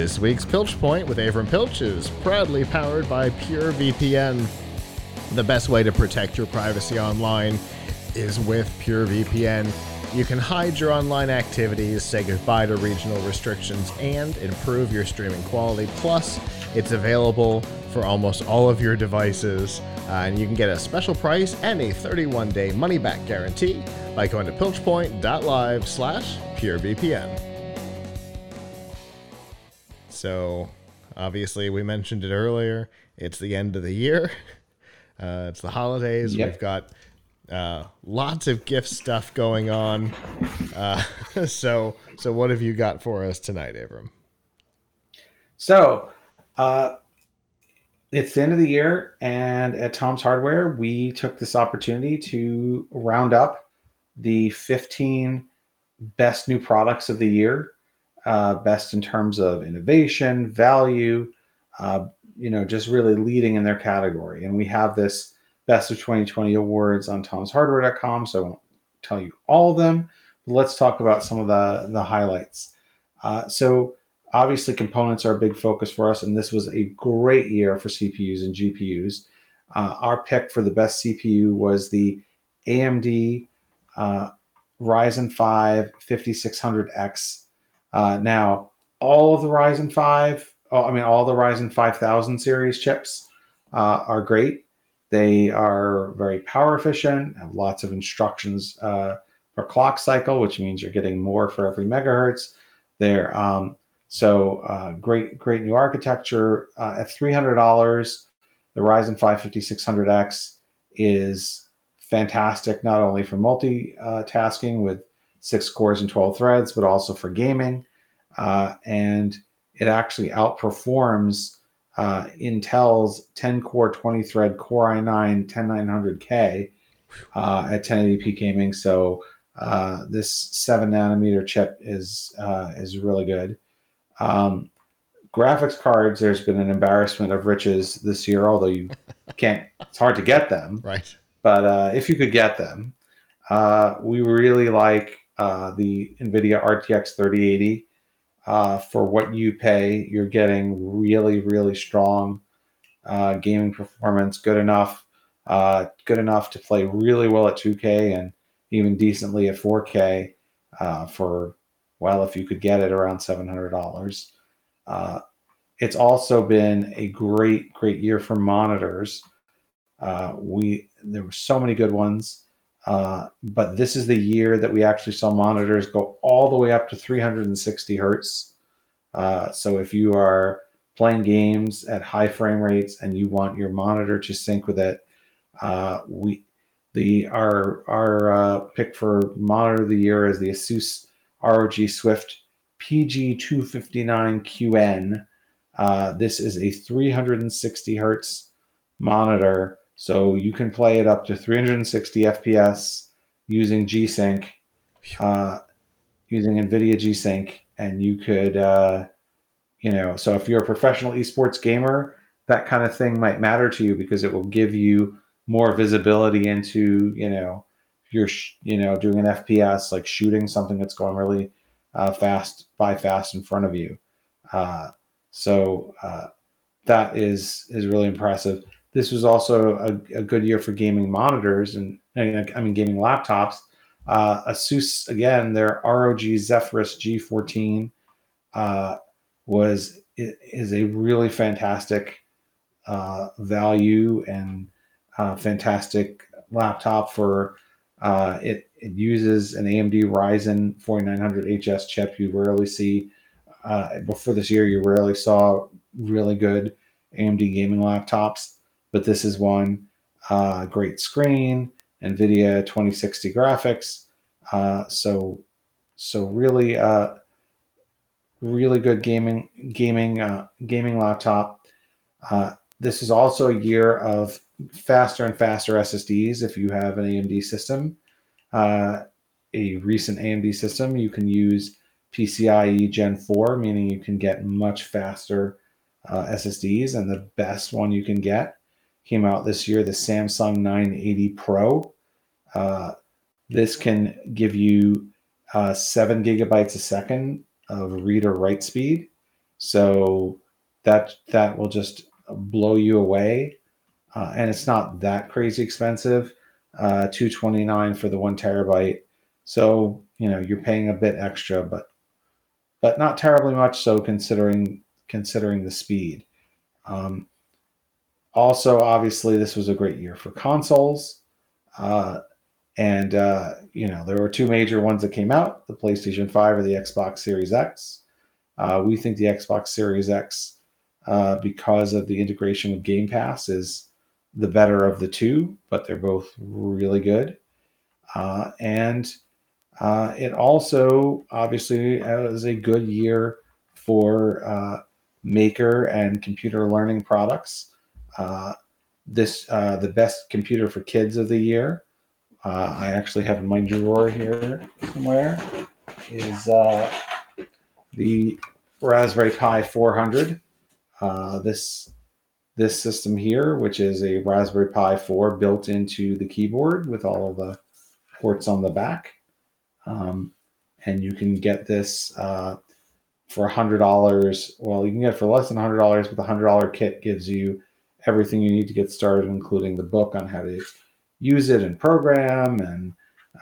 This week's Pilch Point with Avram Pilch is proudly powered by PureVPN. The best way to protect your privacy online is with PureVPN. You can hide your online activities, say goodbye to regional restrictions, and improve your streaming quality. Plus, it's available for almost all of your devices, uh, and you can get a special price and a 31-day money-back guarantee by going to pilchpoint.live slash purevpn. So, obviously, we mentioned it earlier. It's the end of the year. Uh, it's the holidays. Yep. We've got uh, lots of gift stuff going on. Uh, so, so what have you got for us tonight, Avram? So, uh, it's the end of the year, and at Tom's Hardware, we took this opportunity to round up the 15 best new products of the year, uh, best in terms of innovation, value, uh, you know, just really leading in their category. And we have this Best of 2020 awards on tomshardware.com, so I won't tell you all of them. But let's talk about some of the, the highlights. Uh, so, obviously components are a big focus for us and this was a great year for cpus and gpus uh, our pick for the best cpu was the amd uh, ryzen 5 5600x uh, now all of the ryzen 5 oh, i mean all the ryzen 5000 series chips uh, are great they are very power efficient have lots of instructions uh, per clock cycle which means you're getting more for every megahertz they're um, so uh, great, great new architecture uh, at three hundred dollars. The Ryzen 5 5600X is fantastic, not only for multitasking with six cores and 12 threads, but also for gaming. Uh, and it actually outperforms uh, Intel's 10 core, 20 thread Core i9 10900K uh, at 1080p gaming. So uh, this seven nanometer chip is uh, is really good. Um, graphics cards, there's been an embarrassment of riches this year, although you can't, it's hard to get them. Right. But uh, if you could get them, uh, we really like uh, the NVIDIA RTX 3080. Uh, for what you pay, you're getting really, really strong uh, gaming performance, good enough, uh, good enough to play really well at 2K and even decently at 4K for well, if you could get it around $700. Uh, it's also been a great, great year for monitors. Uh, we there were so many good ones, uh, but this is the year that we actually saw monitors go all the way up to 360 hertz. Uh, so if you are playing games at high frame rates and you want your monitor to sync with it, uh, we the our our uh, pick for monitor of the year is the Asus ROG Swift PG259QN. Uh, this is a 360 hertz monitor, so you can play it up to 360 FPS using G-Sync, uh, using NVIDIA G-Sync, and you could, uh, you know, so if you're a professional esports gamer, that kind of thing might matter to you because it will give you more visibility into, you know, you're you know doing an FPS like shooting something that's going really uh, fast by fast in front of you. Uh, so uh, that is is really impressive. This was also a, a good year for gaming monitors and I mean gaming laptops. Uh, Asus again, their ROG Zephyrus G14 uh, was is a really fantastic uh, value and fantastic laptop for uh, it, it uses an AMD Ryzen 4900 HS chip. You rarely see, uh, before this year, you rarely saw really good AMD gaming laptops, but this is one. Uh, great screen, NVIDIA 2060 graphics. Uh, so, so really, uh, really good gaming, gaming, uh, gaming laptop. Uh, this is also a year of faster and faster SSDs if you have an AMD system. Uh, a recent AMD system, you can use PCIe Gen 4, meaning you can get much faster SSDs. And the best one you can get came out this year the Samsung 980 Pro. Uh, this can give you uh, seven gigabytes a second of read or write speed. So that that will just blow you away. Uh, and it's not that crazy expensive. Uh, 229 for the one terabyte. So, you know, you're paying a bit extra, but but not terribly much so considering considering the speed. Um, also, obviously, this was a great year for consoles. Uh, and, uh, you know, there were two major ones that came out the PlayStation 5 or the Xbox Series X. Uh, we think the Xbox Series X, uh, because of the integration with Game Pass, is the better of the two, but they're both really good. Uh, and uh, it also obviously is a good year for maker and computer learning products. Uh, this uh, the best computer for kids of the year. Uh, I actually have in my drawer here somewhere is uh, the Raspberry Pi 400. this this system here, which is a Raspberry Pi 4 built into the keyboard with all of the ports on the back. Um, and you can get this uh, for $100. Well, you can get it for less than $100, but the $100 kit gives you everything you need to get started, including the book on how to use it and program and,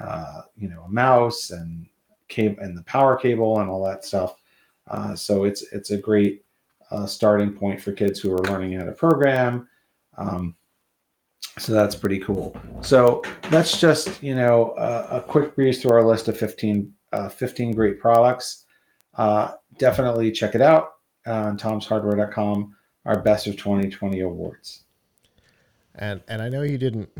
uh, you know, a mouse and cable and the power cable and all that stuff. Uh, so it's it's a great uh, starting point for kids who are learning how to program. Um, so that's pretty cool. So that's just you know a, a quick breeze through our list of 15, uh, 15 great products. Uh, definitely check it out on tomshardware.com. Our best of 2020 awards. And and I know you didn't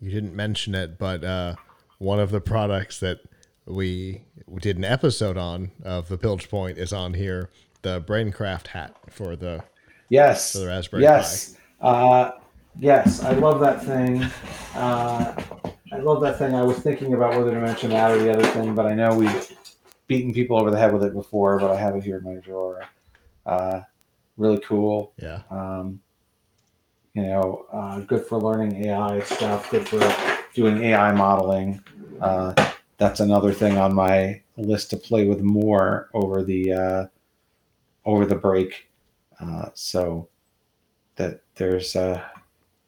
you didn't mention it, but uh, one of the products that we did an episode on of the Pilch Point is on here. The Braincraft hat for the yes for the Raspberry yes. Pi. Uh, Yes, I love that thing. Uh, I love that thing. I was thinking about whether to mention that or the other thing, but I know we've beaten people over the head with it before. But I have it here in my drawer. Uh, really cool. Yeah. Um, you know, uh, good for learning AI stuff. Good for doing AI modeling. Uh, that's another thing on my list to play with more over the uh, over the break. Uh, so that there's uh,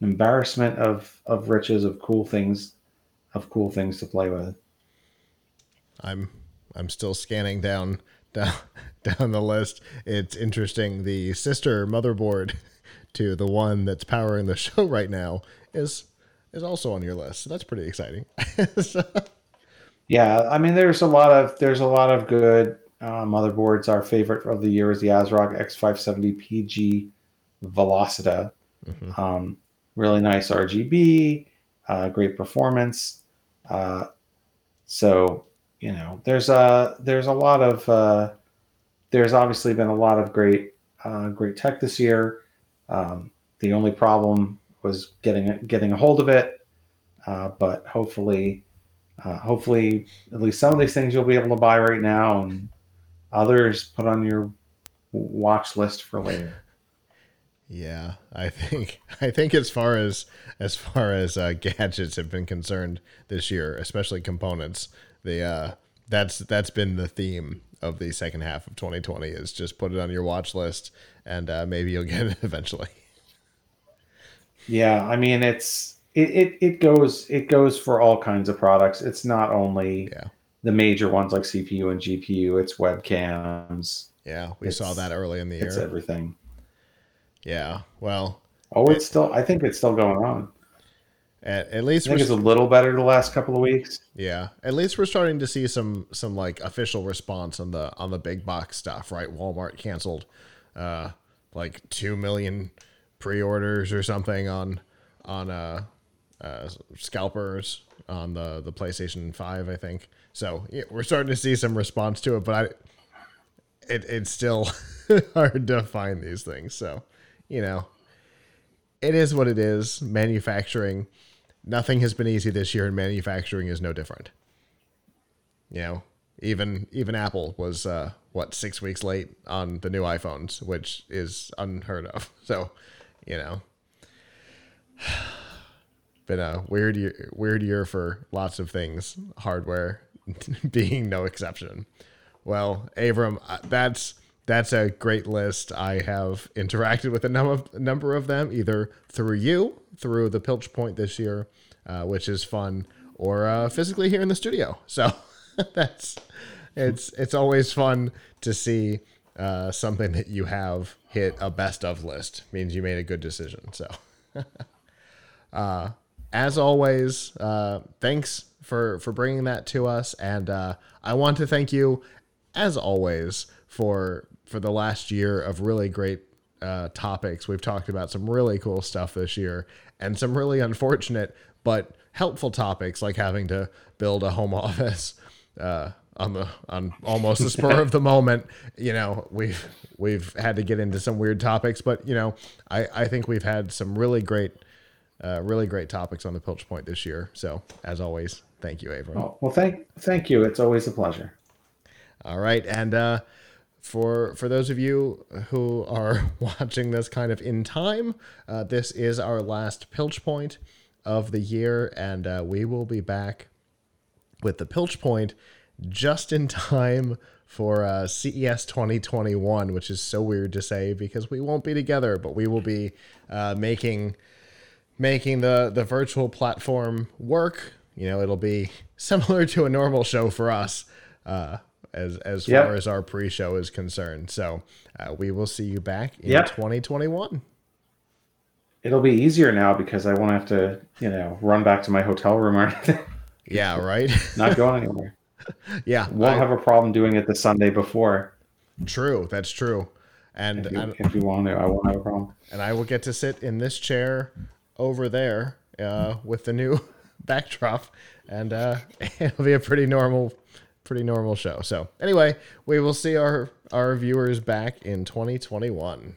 embarrassment of of riches of cool things of cool things to play with. I'm I'm still scanning down down down the list. It's interesting. The sister motherboard to the one that's powering the show right now is is also on your list. So that's pretty exciting. so. Yeah, I mean, there's a lot of there's a lot of good uh, motherboards. Our favorite of the year is the ASRock X570 PG Velocita. Mm-hmm. Um, really nice RGB, uh, great performance. Uh, so you know, there's a there's a lot of uh, there's obviously been a lot of great uh, great tech this year. Um, the only problem was getting getting a hold of it, uh, but hopefully, uh, hopefully at least some of these things you'll be able to buy right now, and others put on your watch list for later. Yeah, I think I think as far as as far as uh, gadgets have been concerned this year, especially components, the uh, that's that's been the theme of the second half of 2020 is just put it on your watch list and uh, maybe you'll get it eventually. Yeah, I mean it's it, it it goes it goes for all kinds of products. It's not only yeah. the major ones like CPU and GPU. It's webcams. Yeah, we saw that early in the year. It's everything. Yeah. Well. Oh, it's it, still. I think it's still going on. At, at least I think it's a little better the last couple of weeks. Yeah. At least we're starting to see some some like official response on the on the big box stuff. Right. Walmart canceled, uh, like two million pre-orders or something on on uh, uh scalpers on the the PlayStation Five. I think. So yeah, we're starting to see some response to it, but I. It, it's still hard to find these things. So you know, it is what it is. Manufacturing, nothing has been easy this year, and manufacturing is no different. You know, even even Apple was uh, what six weeks late on the new iPhones, which is unheard of. So, you know, been a weird year, weird year for lots of things, hardware being no exception. Well, Avram, uh, that's that's a great list. I have interacted with a number of, number of them, either through you, through the Pilch Point this year, uh, which is fun, or uh, physically here in the studio. So that's it's it's always fun to see uh, something that you have hit a best of list. Means you made a good decision. So, uh, as always, uh, thanks for for bringing that to us, and uh, I want to thank you, as always, for for the last year of really great uh, topics. We've talked about some really cool stuff this year, and some really unfortunate but helpful topics like having to build a home office uh, on the on almost the spur of the moment. You know, we've we've had to get into some weird topics, but you know, I I think we've had some really great. Uh, really great topics on the Pilch Point this year. So, as always, thank you, Avram. Oh, well, thank thank you. It's always a pleasure. All right, and uh, for for those of you who are watching this kind of in time, uh, this is our last Pilch Point of the year, and uh, we will be back with the Pilch Point just in time for uh, CES 2021, which is so weird to say because we won't be together, but we will be uh, making making the the virtual platform work. You know, it'll be similar to a normal show for us. As as Yep. far as our pre-show is concerned, so uh, we will see you back in Yep. 2021. It'll be easier now because I won't have to, you know, run back to my hotel room or anything. Yeah, right. Not going anywhere. yeah, Won't I- have a problem doing it the Sunday before. true. That's true. And If you, if you want to, I won't have a problem. and I will get to sit in this chair over there uh, with the new backdrop, and uh, it'll be a pretty normal, pretty normal show. So anyway, we will see our our viewers back in 2021.